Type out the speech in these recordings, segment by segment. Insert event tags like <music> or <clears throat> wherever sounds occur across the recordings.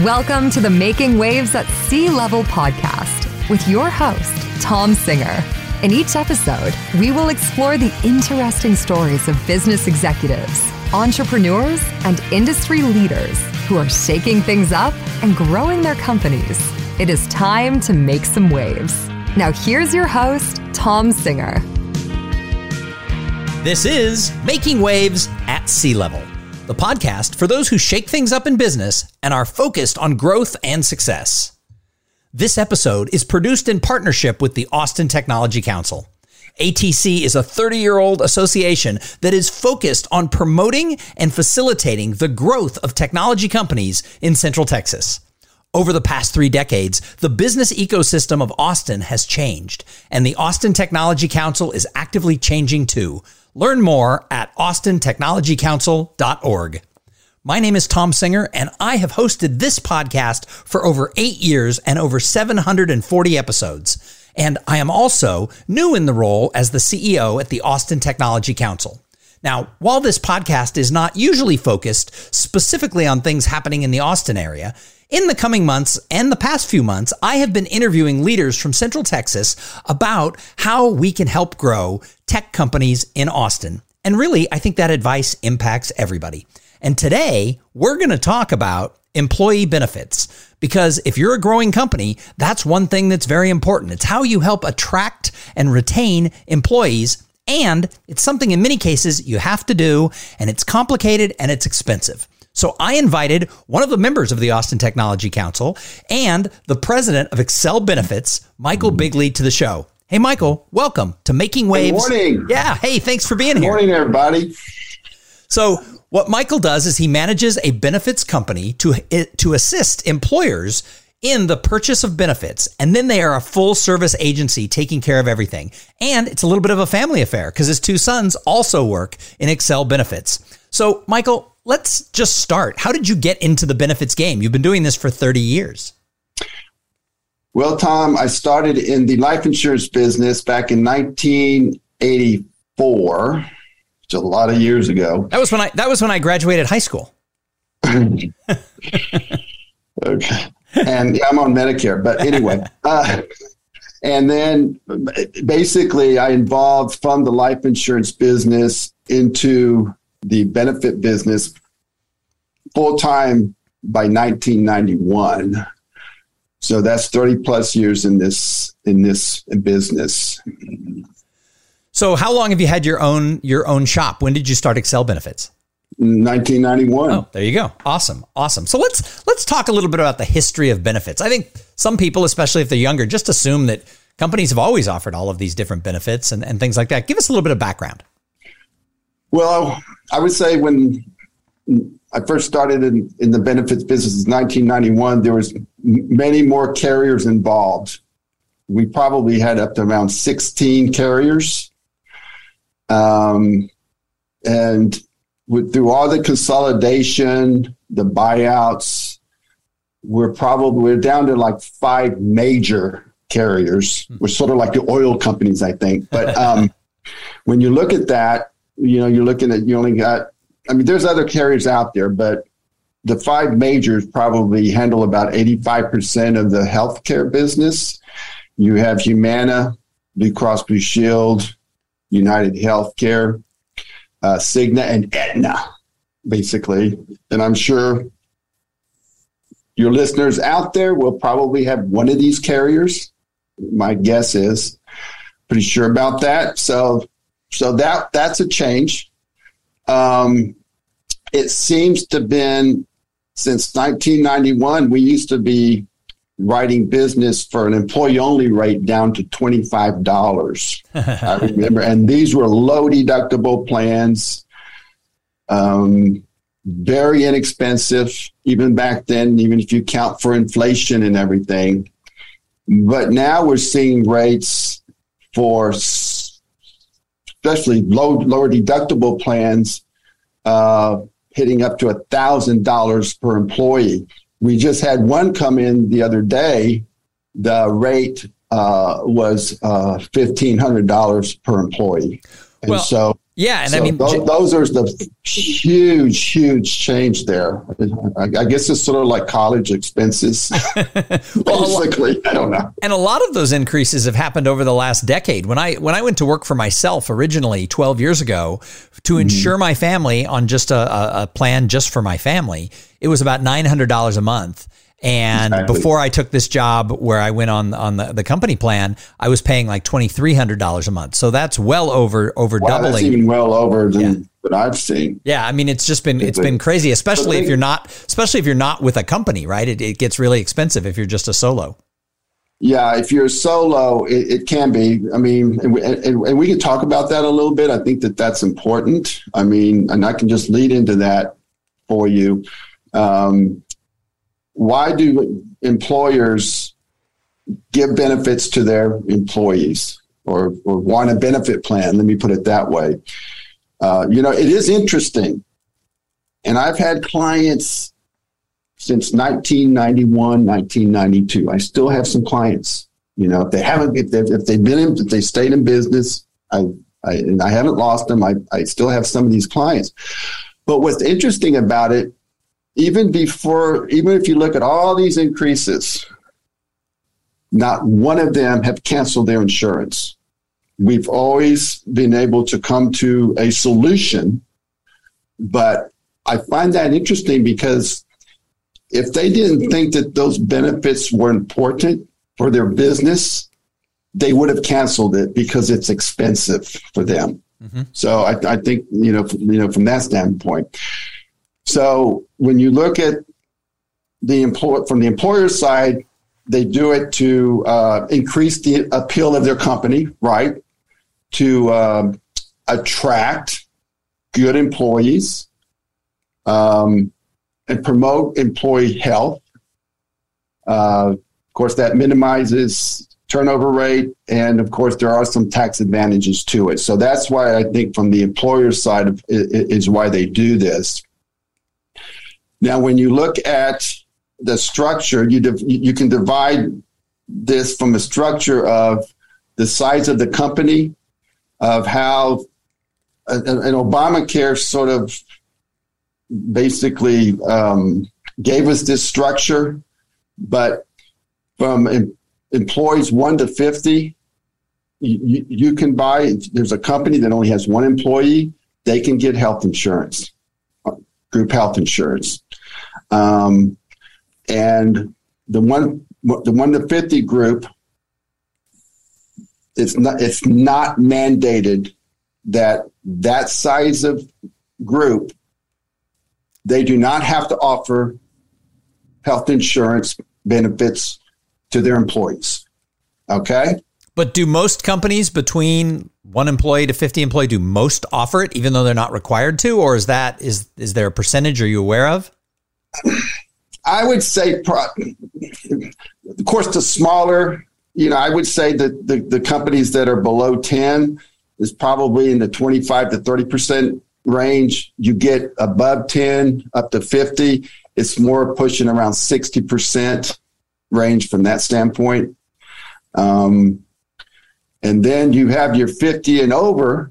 Welcome to the Making Waves at C-Level podcast with your host, Tom Singer. In each episode, we will explore the interesting stories of business executives, entrepreneurs, and industry leaders who are shaking things up and growing their companies. It is time to make some waves. Now, here's your host, Tom Singer. This is Making Waves at C-Level the podcast for those who shake things up in business and are focused on growth and success. This episode is produced in partnership with the Austin Technology Council. ATC is a 30 year old association that is focused on promoting and facilitating the growth of technology companies in Central Texas. Over the past three decades, the business ecosystem of Austin has changed, and the Austin Technology Council is actively changing too. Learn more at austintechnologycouncil.org. My name is Tom Singer, and I have hosted this podcast for over eight years and over 740 episodes. And I am also new in the role as the CEO at the Austin Technology Council. Now, while this podcast is not usually focused specifically on things happening in the Austin area, in the coming months and the past few months, I have been interviewing leaders from Central Texas about how we can help grow tech companies in Austin. And really, I think that advice impacts everybody. And today, we're going to talk about employee benefits. Because if you're a growing company, that's one thing that's very important. It's how you help attract and retain employees. And it's something in many cases you have to do, and it's complicated and it's expensive. So I invited one of the members of the Austin Technology Council and the president of Excel Benefits, Michael Bigley, to the show. Hey, Michael, welcome to Making Waves. Good morning. Yeah. Hey, thanks for being Good here. morning, everybody. So, what Michael does is he manages a benefits company to to assist employers in the purchase of benefits, and then they are a full service agency taking care of everything. And it's a little bit of a family affair because his two sons also work in Excel Benefits. So, Michael, let's just start. How did you get into the benefits game? You've been doing this for 30 years. Well, Tom, I started in the life insurance business back in 1984, which is a lot of years ago. That was when I that was when I graduated high school. <laughs> okay. And yeah, I'm on Medicare, but anyway. <laughs> Uh, and then basically, I involved from the life insurance business into the benefit business full time by 1991. So that's 30 plus years in this in this business. So how long have you had your own your own shop? When did you start Excel Benefits? 1991. Oh, there you go. Awesome. Awesome. So let's let's talk a little bit about the history of benefits. I think some people, especially if they're younger, just assume that companies have always offered all of these different benefits and, and things like that. Give us a little bit of background. Well, I would say when I first started in, in the benefits business in 1991, there was many more carriers involved. We probably had up to around 16 carriers. Um, and with, through all the consolidation, the buyouts, we're probably we're down to like five major carriers. We're sort of like the oil companies, I think. But um, <laughs> when you look at that, you know, you're looking at you only got. I mean, there's other carriers out there, but the five majors probably handle about 85% of the healthcare business. You have Humana, Blue Cross Blue Shield, United Healthcare, uh, Cigna, and Aetna, basically. And I'm sure your listeners out there will probably have one of these carriers. My guess is pretty sure about that. So, so that that's a change. Um, it seems to have been since 1991. We used to be writing business for an employee only rate down to $25. <laughs> I remember. And these were low deductible plans, um, very inexpensive, even back then, even if you count for inflation and everything. But now we're seeing rates for especially low, lower deductible plans uh, hitting up to a $1,000 per employee we just had one come in the other day. The rate uh, was uh, fifteen hundred dollars per employee. And well, so yeah, and so I mean those, those, are the huge, huge change there. I, I, guess it's sort of like college expenses, <laughs> <laughs> well, basically. I don't know. And a lot of those increases have happened over the last decade. When I when I went to work for myself originally twelve years ago to mm-hmm. insure my family on just a, a plan just for my family, it was about nine hundred dollars a month. And exactly. before I took this job where I went on on the, the company plan, I was paying like twenty three hundred dollars a month. So that's well over over wow, doubling. That's even well over than yeah. what I've seen. Yeah, I mean it's just been it's been crazy, especially if you're not especially if you're not with a company, right? It, it gets really expensive if you're just a solo. Yeah, if you're solo, it, it can be. I mean, and we, and, and we can talk about that a little bit. I think that that's important. I mean, and I can just lead into that for you. Um, why do employers give benefits to their employees or, or want a benefit plan? Let me put it that way. Uh, you know, it is interesting. And I've had clients since 1991, 1992. I still have some clients. You know, if they haven't, if they've, if they've been in, if they stayed in business, I, I, and I haven't lost them. I, I still have some of these clients. But what's interesting about it even before, even if you look at all these increases, not one of them have canceled their insurance. We've always been able to come to a solution, but I find that interesting because if they didn't think that those benefits were important for their business, they would have canceled it because it's expensive for them. Mm-hmm. So I, I, think you know, you know, from that standpoint. So when you look at the employer from the employer side, they do it to uh, increase the appeal of their company, right? To um, attract good employees um, and promote employee health. Uh, of course, that minimizes turnover rate, and of course, there are some tax advantages to it. So that's why I think, from the employer side, of, is why they do this. Now, when you look at the structure, you div- you can divide this from a structure of the size of the company, of how an, Obamacare sort of basically um, gave us this structure, but from em- employees one to fifty, you, you can buy. There's a company that only has one employee; they can get health insurance, group health insurance. Um, and the one, the one to 50 group, it's not, it's not mandated that that size of group, they do not have to offer health insurance benefits to their employees. Okay. But do most companies between one employee to 50 employee do most offer it even though they're not required to or is that is is there a percentage are you aware of? I would say, of course, the smaller, you know, I would say that the, the companies that are below 10 is probably in the 25 to 30% range. You get above 10 up to 50, it's more pushing around 60% range from that standpoint. Um, and then you have your 50 and over.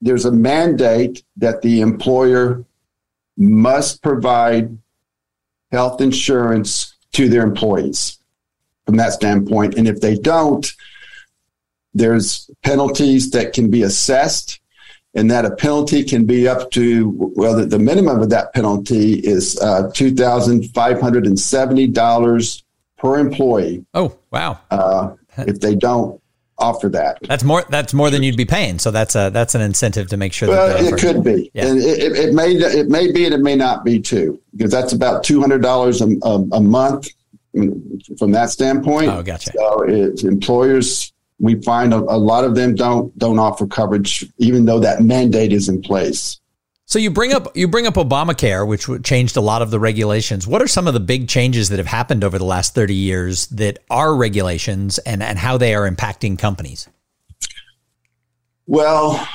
There's a mandate that the employer must provide health insurance to their employees from that standpoint. And if they don't, there's penalties that can be assessed, and that a penalty can be up to, well, the, the minimum of that penalty is uh, $2,570 per employee. Oh, wow. Uh, if they don't offer that. That's more. That's more than you'd be paying. So that's a that's an incentive to make sure. Well, that it could be, yeah. and it, it, may it may be, and it may not be too, because that's about two hundred dollars a month from that standpoint. Oh, gotcha. So it, employers, we find a, a lot of them don't don't offer coverage, even though that mandate is in place. So you bring up you bring up Obamacare, which changed a lot of the regulations. What are some of the big changes that have happened over the last thirty years that are regulations and and how they are impacting companies? Well,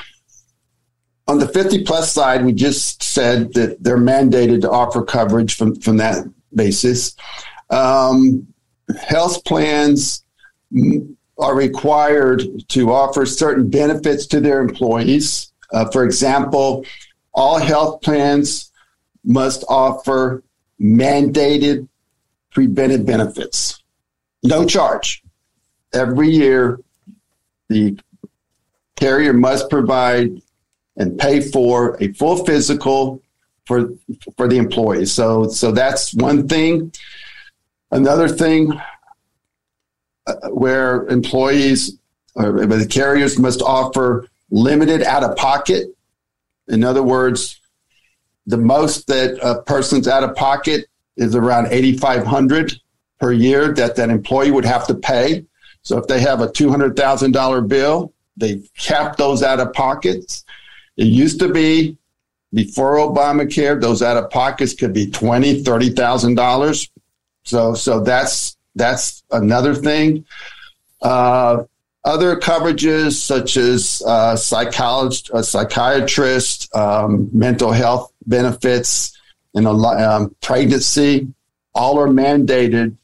on the fifty plus side, we just said that they're mandated to offer coverage from from that basis. Um, health plans are required to offer certain benefits to their employees. Uh, for example, all health plans must offer mandated preventive benefits, no charge. Every year, the carrier must provide and pay for a full physical for for the employees. So so that's one thing. Another thing uh, where employees or the carriers must offer limited out of pocket. In other words, the most that a person's out of pocket is around 8500 per year that that employee would have to pay. So if they have a $200,000 bill, they cap those out of pockets. It used to be before Obamacare, those out of pockets could be twenty, thirty thousand dollars. So, so that's that's another thing. Uh, other coverages such as uh, psychologist, a psychiatrist, um, mental health benefits, and a, um, pregnancy, all are mandated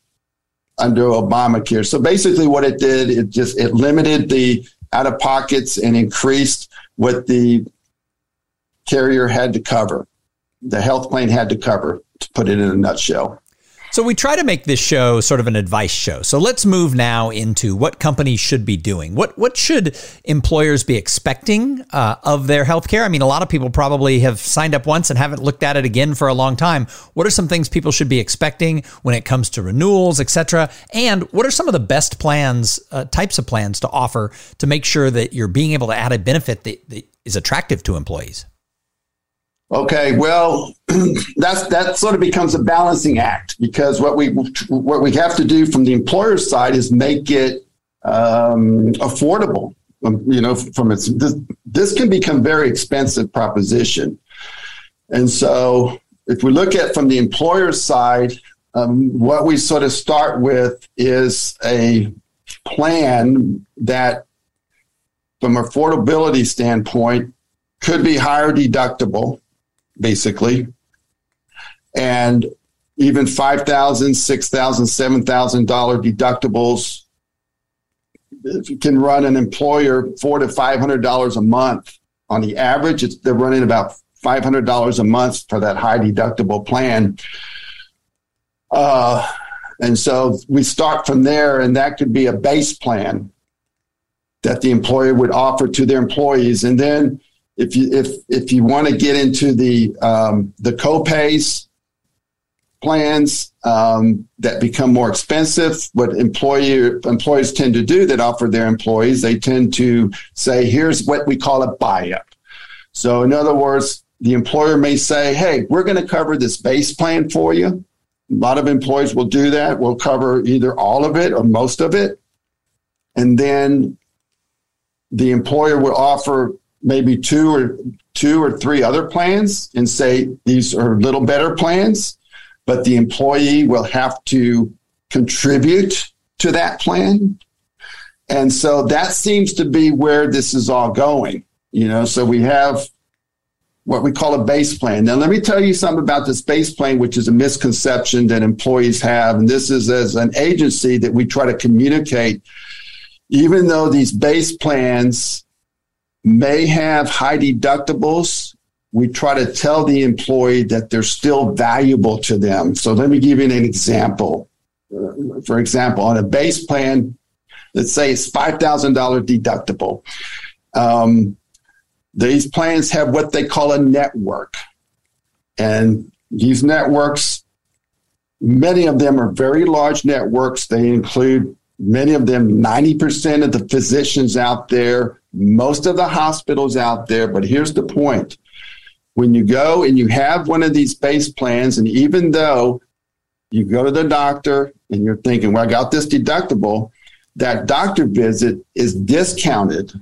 under Obamacare. So basically, what it did, it just it limited the out of pockets and increased what the carrier had to cover, the health plan had to cover, to put it in a nutshell. So we try to make this show sort of an advice show. So let's move now into what companies should be doing. What what should employers be expecting uh, of their healthcare? I mean, a lot of people probably have signed up once and haven't looked at it again for a long time. What are some things people should be expecting when it comes to renewals, etc.? And what are some of the best plans, uh, types of plans to offer to make sure that you're being able to add a benefit that, that is attractive to employees? Okay, well, <clears throat> that's that sort of becomes a balancing act because what we what we have to do from the employer side is make it um, affordable. Um, you know, from its this, this can become very expensive proposition, and so if we look at from the employer side, um, what we sort of start with is a plan that, from affordability standpoint, could be higher deductible basically. And even $5,000, $6,000, $7,000 deductibles can run an employer four to $500 a month. On the average, they're running about $500 a month for that high deductible plan. Uh, and so we start from there, and that could be a base plan that the employer would offer to their employees. And then if you if if you want to get into the um, the copays plans um, that become more expensive, what employer employees tend to do that offer their employees, they tend to say, "Here's what we call a buy-up." So, in other words, the employer may say, "Hey, we're going to cover this base plan for you." A lot of employees will do that. We'll cover either all of it or most of it, and then the employer will offer maybe two or two or three other plans and say these are little better plans, but the employee will have to contribute to that plan. And so that seems to be where this is all going. You know, so we have what we call a base plan. Now, let me tell you something about this base plan, which is a misconception that employees have. And this is as an agency that we try to communicate, even though these base plans may have high deductibles. We try to tell the employee that they're still valuable to them. So let me give you an example. For example, on a base plan, let's say it's $5,000 deductible. Um, these plans have what they call a network. And these networks, many of them are very large networks. They include many of them, 90% of the physicians out there, most of the hospitals out there. But here's the point when you go and you have one of these base plans, and even though you go to the doctor and you're thinking, well, I got this deductible, that doctor visit is discounted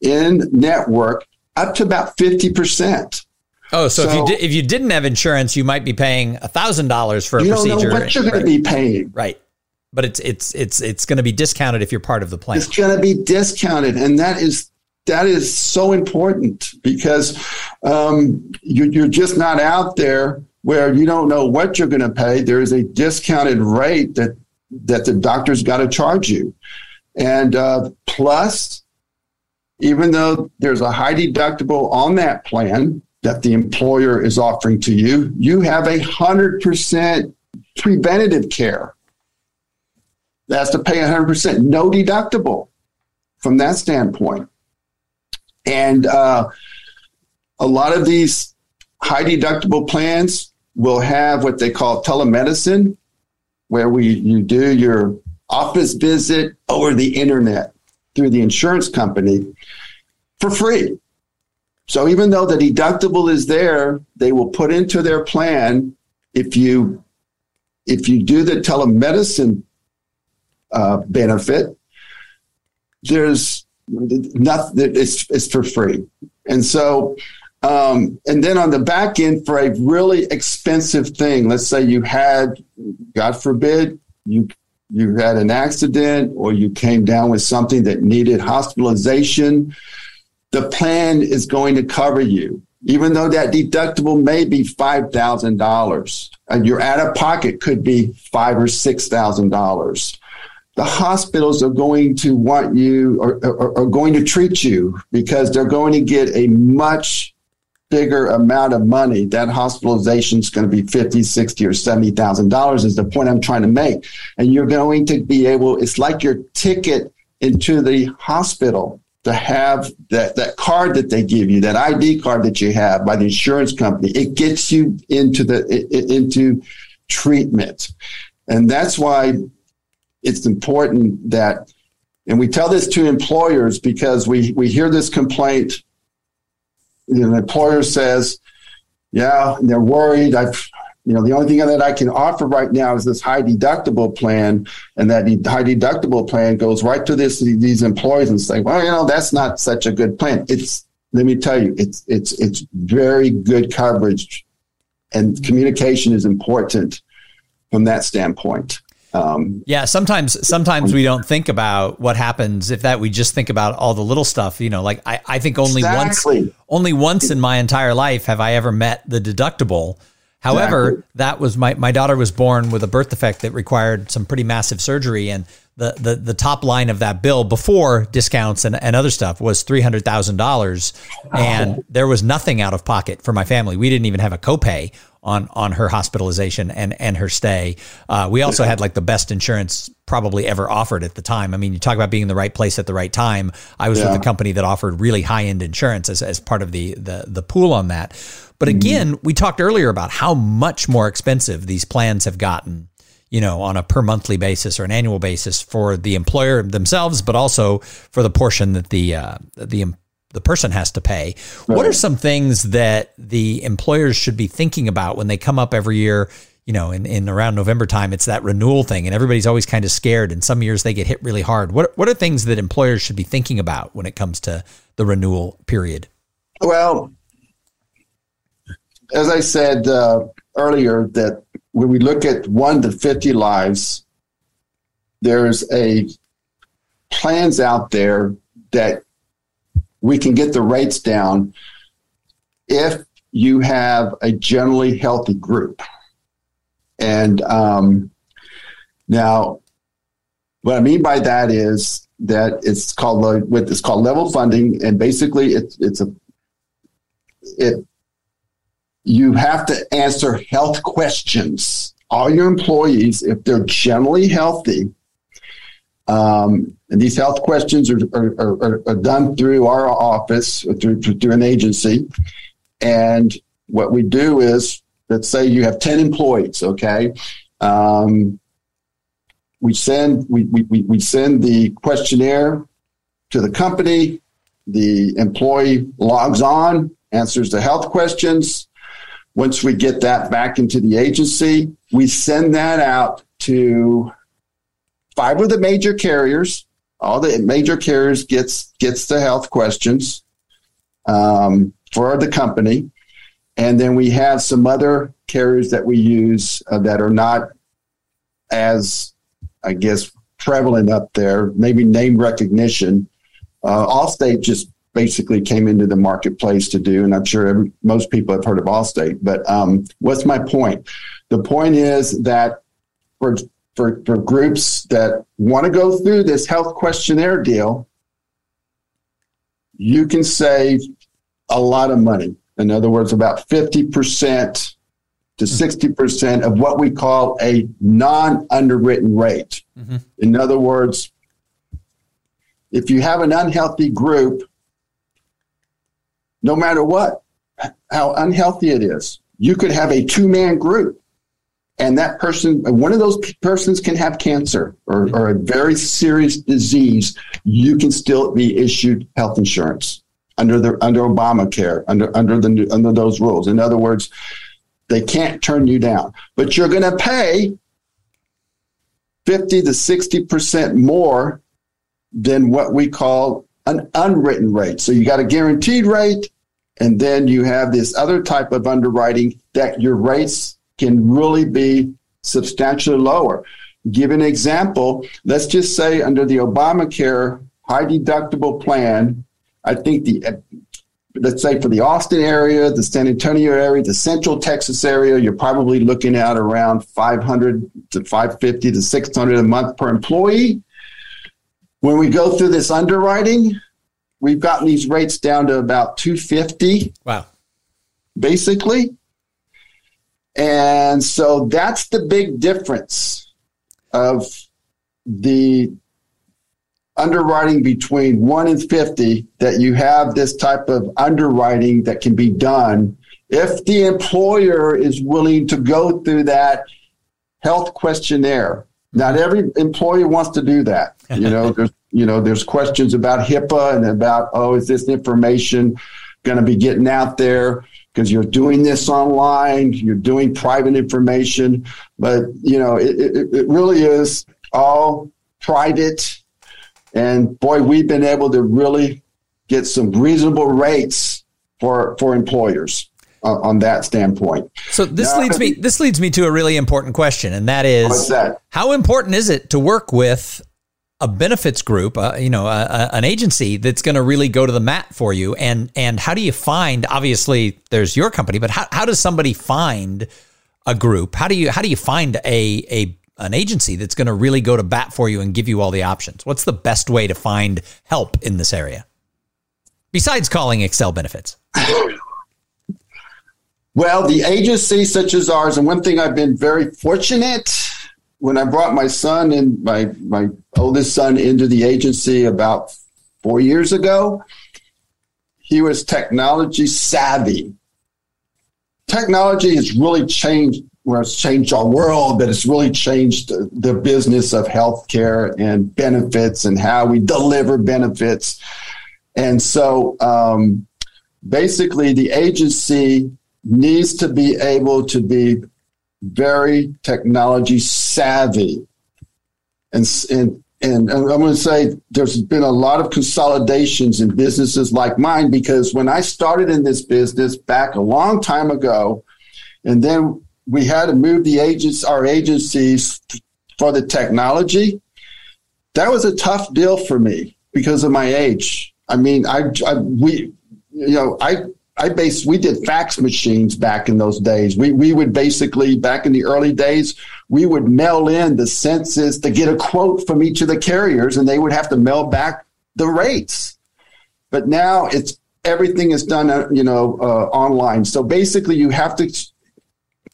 in network up to about 50%. Oh, so, so if you di- if you didn't have insurance, you might be paying thousand dollars for a you procedure. You don't know what you're going right. to be paying. Right but it's it's it's it's going to be discounted if you're part of the plan. It's going to be discounted, and that is that is so important because um, you, you're just not out there where you don't know what you're going to pay. There is a discounted rate that that the doctor's got to charge you, And uh, plus, even though there's a high deductible on that plan that the employer is offering to you, you have a 100% preventative care. That's to pay 100%, no deductible from that standpoint. And uh, a lot of these high deductible plans will have what they call telemedicine, where we you do your office visit over the internet through the insurance company for free. So even though the deductible is there, they will put into their plan if you if you do the telemedicine uh, benefit, there's nothing. It's it's for free, and so um, and then on the back end for a really expensive thing, let's say you had, God forbid, you you had an accident or you came down with something that needed hospitalization, the plan is going to cover you, even though that deductible may be five thousand dollars, and your out of pocket could be five or six thousand dollars the hospitals are going to want you or are, going to treat you because they're going to get a much bigger amount of money, that hospitalization is going to be 50, 60 or $70,000 is the point I'm trying to make. And you're going to be able, it's like your ticket into the hospital to have that, that card that they give you, that ID card that you have by the insurance company. It gets you into the, into treatment. And that's why it's important that, and we tell this to employers because we, we hear this complaint the employer says, yeah, they're worried. I've, you know, the only thing that I can offer right now is this high deductible plan, and that high deductible plan goes right to this these employees and say, well, you know, that's not such a good plan. It's let me tell you, it's it's it's very good coverage, and communication is important from that standpoint. Um, yeah, sometimes sometimes we don't think about what happens if that we just think about all the little stuff. You know, like I, I think only exactly. once only once in my entire life have I ever met the deductible. However, exactly. that was my my daughter was born with a birth defect that required some pretty massive surgery, and the the the top line of that bill before discounts and, and other stuff was three hundred thousand dollars, and there was nothing out of pocket for my family. We didn't even have a copay on on her hospitalization and and her stay. Uh, we also had like the best insurance probably ever offered at the time. I mean, you talk about being in the right place at the right time. I was yeah. with a company that offered really high end insurance as, as part of the the the pool on that. But mm-hmm. again, we talked earlier about how much more expensive these plans have gotten you know, on a per monthly basis or an annual basis for the employer themselves, but also for the portion that the uh, the the person has to pay. Right. What are some things that the employers should be thinking about when they come up every year? You know, in, in around November time, it's that renewal thing, and everybody's always kind of scared. And some years they get hit really hard. What what are things that employers should be thinking about when it comes to the renewal period? Well, as I said uh, earlier, that when we look at one to fifty lives, there's a plans out there that we can get the rates down if you have a generally healthy group. And um, now, what I mean by that is that it's called what it's called level funding, and basically it's it's a it you have to answer health questions. All your employees, if they're generally healthy, um, and these health questions are, are, are, are done through our office, through, through an agency. And what we do is, let's say you have 10 employees, okay? Um, we send we, we, we send the questionnaire to the company. The employee logs on, answers the health questions. Once we get that back into the agency, we send that out to five of the major carriers, all the major carriers gets gets the health questions um, for the company, and then we have some other carriers that we use uh, that are not as, I guess, prevalent up there. Maybe name recognition. Uh, Allstate just basically came into the marketplace to do, and I'm sure every, most people have heard of Allstate. But um, what's my point? The point is that for for, for groups that want to go through this health questionnaire deal, you can save a lot of money. In other words, about 50% to 60% of what we call a non underwritten rate. Mm-hmm. In other words, if you have an unhealthy group, no matter what, how unhealthy it is, you could have a two man group and that person, one of those persons can have cancer or, or a very serious disease. You can still be issued health insurance under the under Obamacare under under the under those rules. In other words, they can't turn you down, but you're going to pay fifty to sixty percent more than what we call an unwritten rate. So you got a guaranteed rate, and then you have this other type of underwriting that your rates can really be substantially lower. Give an example. Let's just say under the Obamacare high deductible plan, I think the let's say for the Austin area, the San Antonio area, the Central Texas area, you're probably looking at around 500 to 550 to 600 a month per employee. When we go through this underwriting, we've gotten these rates down to about 250. Wow. Basically. And so that's the big difference of the underwriting between 1 and 50 that you have this type of underwriting that can be done if the employer is willing to go through that health questionnaire. Not every employer wants to do that. You know, <laughs> there's you know, there's questions about HIPAA and about, oh, is this information going to be getting out there? because you're doing this online, you're doing private information, but you know it, it, it, really is all private. And boy, we've been able to really get some reasonable rates for for employers uh, on that standpoint. So this now, leads me this leads me to a really important question, and that is that? how important is it to work with a benefits group, uh, you know, an agency that's going to really go to the mat for you. And and how do you find? Obviously, there's your company, but how, how does somebody find a group? How do you how do you find a a an agency that's going to really go to bat for you and give you all the options? What's the best way to find help in this area besides calling Excel Benefits? <laughs> well, the agency such as ours, and one thing I've been very fortunate when I brought my son and my my oldest son into the agency about four years ago, he was technology savvy. Technology has really changed where it's changed our world, but it's really changed the, business of healthcare and benefits and how we deliver benefits. And so um, basically the agency needs to be able to be very technology savvy. And, and, and I'm going to say there's been a lot of consolidations in businesses like mine because when I started in this business back a long time ago, and then we had to move the agents, our agencies for the technology. That was a tough deal for me because of my age. I mean, I, I we, you know, I I base we did fax machines back in those days. We we would basically back in the early days we would mail in the census to get a quote from each of the carriers, and they would have to mail back the rates. But now it's everything is done uh, you know uh, online. So basically, you have to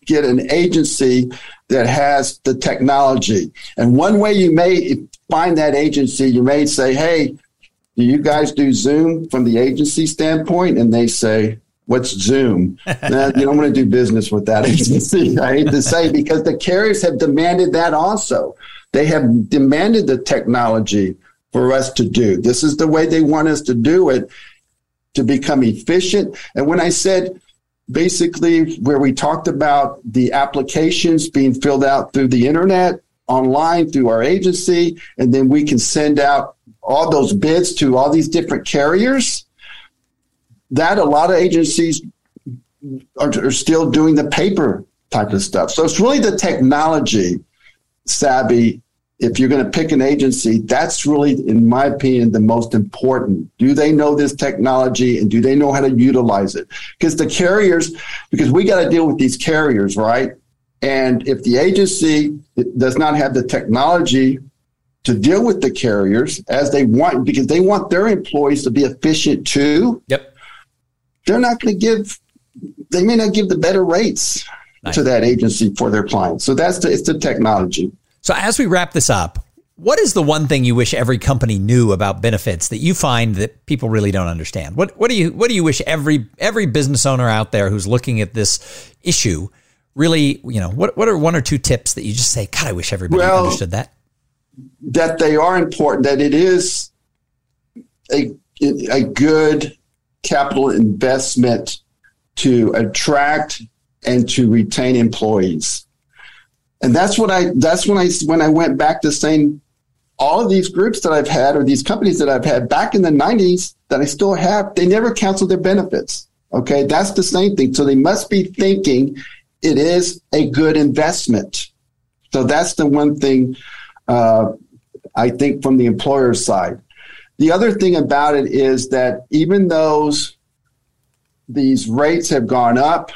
get an agency that has the technology. And one way you may find that agency, you may say, "Hey." Do you guys do Zoom from the agency standpoint? And they say, what's Zoom? <laughs> nah, you don't want to do business with that <laughs> agency. I hate to say because the carriers have demanded that also. They have demanded the technology for us to do. This is the way they want us to do it to become efficient. And when I said basically where we talked about the applications being filled out through the internet, online through our agency, and then we can send out all those bids to all these different carriers, that a lot of agencies are, are still doing the paper type of stuff. So it's really the technology savvy. If you're going to pick an agency, that's really, in my opinion, the most important. Do they know this technology and do they know how to utilize it? Because the carriers, because we got to deal with these carriers, right? And if the agency does not have the technology to deal with the carriers as they want, because they want their employees to be efficient too. Yep. They're not going to give, they may not give the better rates nice. to that agency for their clients. So that's the, it's the technology. So as we wrap this up, what is the one thing you wish every company knew about benefits that you find that people really don't understand? What what do you what do you wish every every business owner out there who's looking at this issue really, you know, what what are one or two tips that you just say, God, I wish everybody well, understood that? That they are important, that it is a a good capital investment to attract and to retain employees. And that's what I that's when I when I went back to saying all of these groups that I've had or these companies that I've had back in the 90s that I still have, they never canceled their benefits. Okay. That's the same thing. So they must be thinking it is a good investment. So that's the one thing uh, I think from the employer side. The other thing about it is that even those these rates have gone up,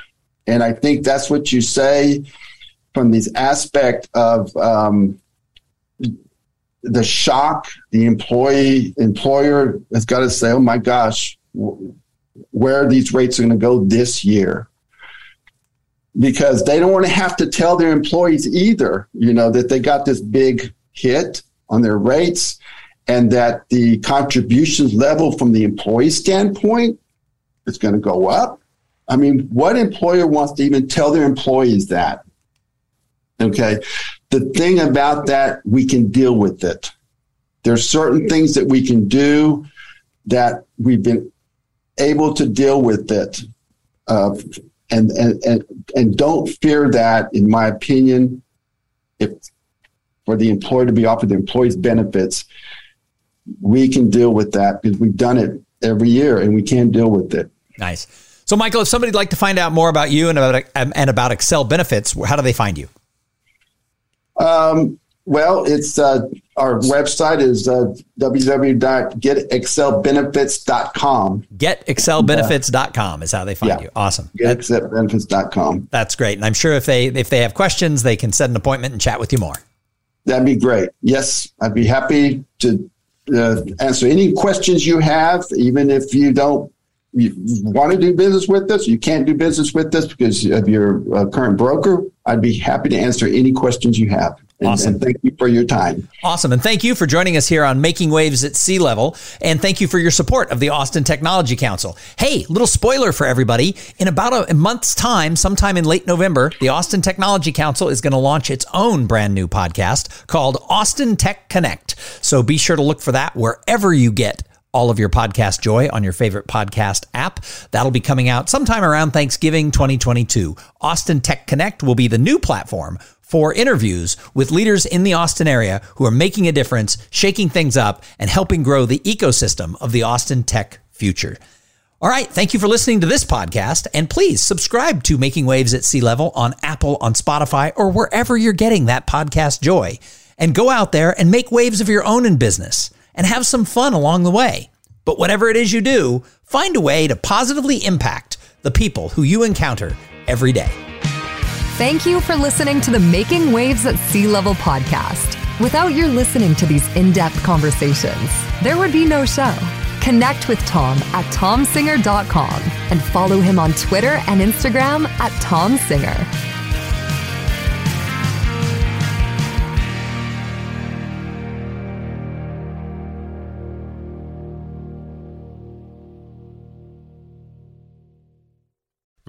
and I think that's what you say from this aspect of um, the shock, the employee employer has got to say, "Oh my gosh, where are these rates are going to go this year?" Because they don't want to have to tell their employees either, you know, that they got this big hit on their rates and that the contributions level from the employee standpoint is going to go up. I mean, what employer wants to even tell their employees that? Okay. The thing about that, we can deal with it. There's certain things that we can do that we've been able to deal with it. Uh, and, and, and, and don't fear that, in my opinion, if for the employer to be offered the employee's benefits, we can deal with that because we've done it every year and we can deal with it. Nice. So, Michael, if somebody'd like to find out more about you and about and about Excel benefits, how do they find you? Um, well, it's uh, our website is uh, www.getexcelbenefits.com. Getexcelbenefits.com is how they find yeah. you. Awesome. Getexcelbenefits.com. That's great. And I'm sure if they if they have questions, they can set an appointment and chat with you more. That'd be great. Yes, I'd be happy to uh, answer any questions you have, even if you don't you want to do business with us, you can't do business with us because of your uh, current broker, I'd be happy to answer any questions you have. And, awesome. And thank you for your time. Awesome. And thank you for joining us here on Making Waves at C-Level. And thank you for your support of the Austin Technology Council. Hey, little spoiler for everybody. In about a month's time, sometime in late November, the Austin Technology Council is going to launch its own brand new podcast called Austin Tech Connect. So be sure to look for that wherever you get all of your podcast joy on your favorite podcast app. That'll be coming out sometime around Thanksgiving 2022. Austin Tech Connect will be the new platform for interviews with leaders in the Austin area who are making a difference, shaking things up, and helping grow the ecosystem of the Austin tech future. All right. Thank you for listening to this podcast. And please subscribe to Making Waves at C-Level on Apple, on Spotify, or wherever you're getting that podcast joy. And go out there and make waves of your own in business and have some fun along the way. But whatever it is you do, find a way to positively impact the people who you encounter every day. Thank you for listening to the Making Waves at C-Level podcast. Without your listening to these in depth conversations, there would be no show. Connect with Tom at tomsinger.com and follow him on Twitter and Instagram at tomsinger.